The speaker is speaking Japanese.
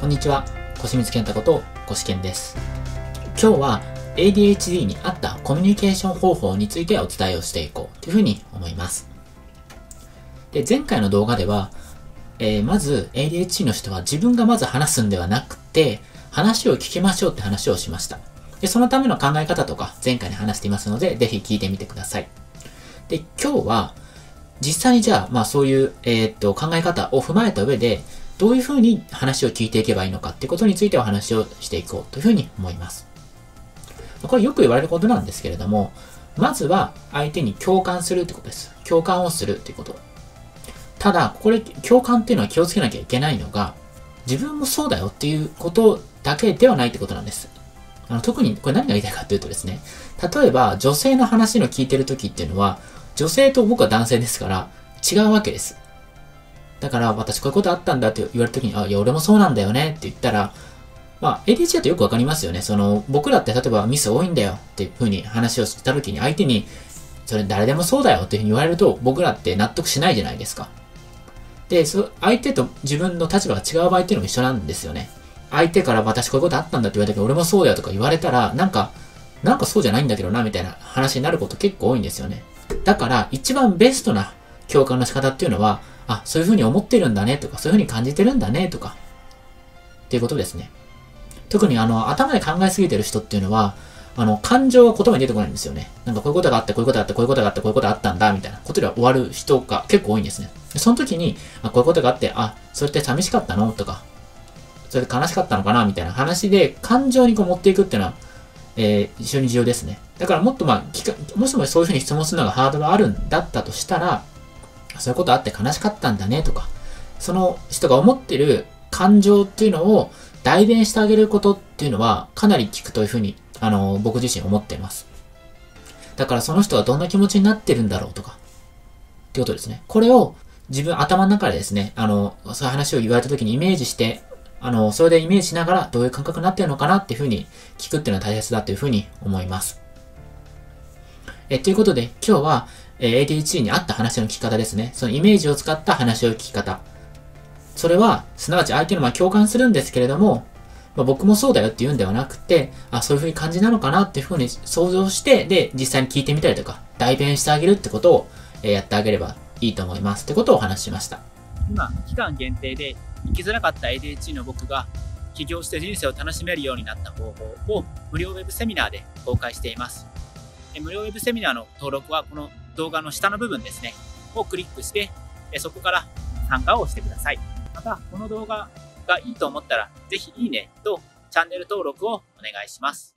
こんにちは、小清水健太こと小志健です。今日は ADHD に合ったコミュニケーション方法についてお伝えをしていこうというふうに思います。で、前回の動画では、えーまず ADHD の人は自分がまず話すんではなくて、話を聞きましょうって話をしました。で、そのための考え方とか前回に話していますので、ぜひ聞いてみてください。で、今日は、実際にじゃあ、まあそういう、えーっと、考え方を踏まえた上で、どういうふうに話を聞いていけばいいのかっていうことについてお話をしていこうというふうに思います。これよく言われることなんですけれども、まずは相手に共感するってことです。共感をするっていうこと。ただ、これ、共感っていうのは気をつけなきゃいけないのが、自分もそうだよっていうことだけではないってことなんです。あの特に、これ何が言いたいかっていうとですね、例えば女性の話の聞いてる時っていうのは、女性と僕は男性ですから違うわけです。だから私こういうことあったんだって言われた時に、あ、いや俺もそうなんだよねって言ったら、まあ ADHD だとよくわかりますよね。その、僕らって例えばミス多いんだよっていう風に話をした時に相手に、それ誰でもそうだよっていう風に言われると僕らって納得しないじゃないですか。で、そ相手と自分の立場が違う場合っていうのも一緒なんですよね。相手から私こういうことあったんだって言われた時に俺もそうだよとか言われたら、なんか、なんかそうじゃないんだけどなみたいな話になること結構多いんですよね。だから一番ベストな共感の仕方っていうのは、あ、そういうふうに思ってるんだねとか、そういうふうに感じてるんだねとか、っていうことですね。特にあの、頭で考えすぎてる人っていうのは、あの、感情が言葉に出てこないんですよね。なんかこういうことがあって、こういうことがあって、こういうことがあって、こういうことがあったんだ、みたいなことでは終わる人が結構多いんですね。その時に、あ、こういうことがあって、あ、それって寂しかったのとか、それで悲しかったのかなみたいな話で、感情にこう持っていくっていうのは、えー、非常に重要ですね。だからもっとまあ、聞かもしもそういうふうに質問するのがハードルあるんだったとしたら、そういうことあって悲しかったんだねとか、その人が思ってる感情っていうのを代弁してあげることっていうのはかなり効くというふうに、あの、僕自身思ってます。だからその人はどんな気持ちになってるんだろうとか、ってことですね。これを自分頭の中でですね、あの、そういう話を言われた時にイメージして、あの、それでイメージしながらどういう感覚になってるのかなっていうふうに聞くっていうのは大切だというふうに思います。え、ということで今日は、え ADHD に合った話の聞き方ですね。そのイメージを使った話を聞き方。それは、すなわち相手のま共感するんですけれども、まあ、僕もそうだよって言うんではなくて、あ、そういう風に感じなのかなっていう風に想像して、で、実際に聞いてみたりとか、代弁してあげるってことを、えやってあげればいいと思います。ってことをお話ししました。今、期間限定で生きづらかった ADHD の僕が起業して人生を楽しめるようになった方法を無料ウェブセミナーで公開しています。無料ウェブセミナーの登録はこの動画の下の部分ですね、をクリックして、そこから参加をしてください。また、この動画がいいと思ったら、ぜひいいねとチャンネル登録をお願いします。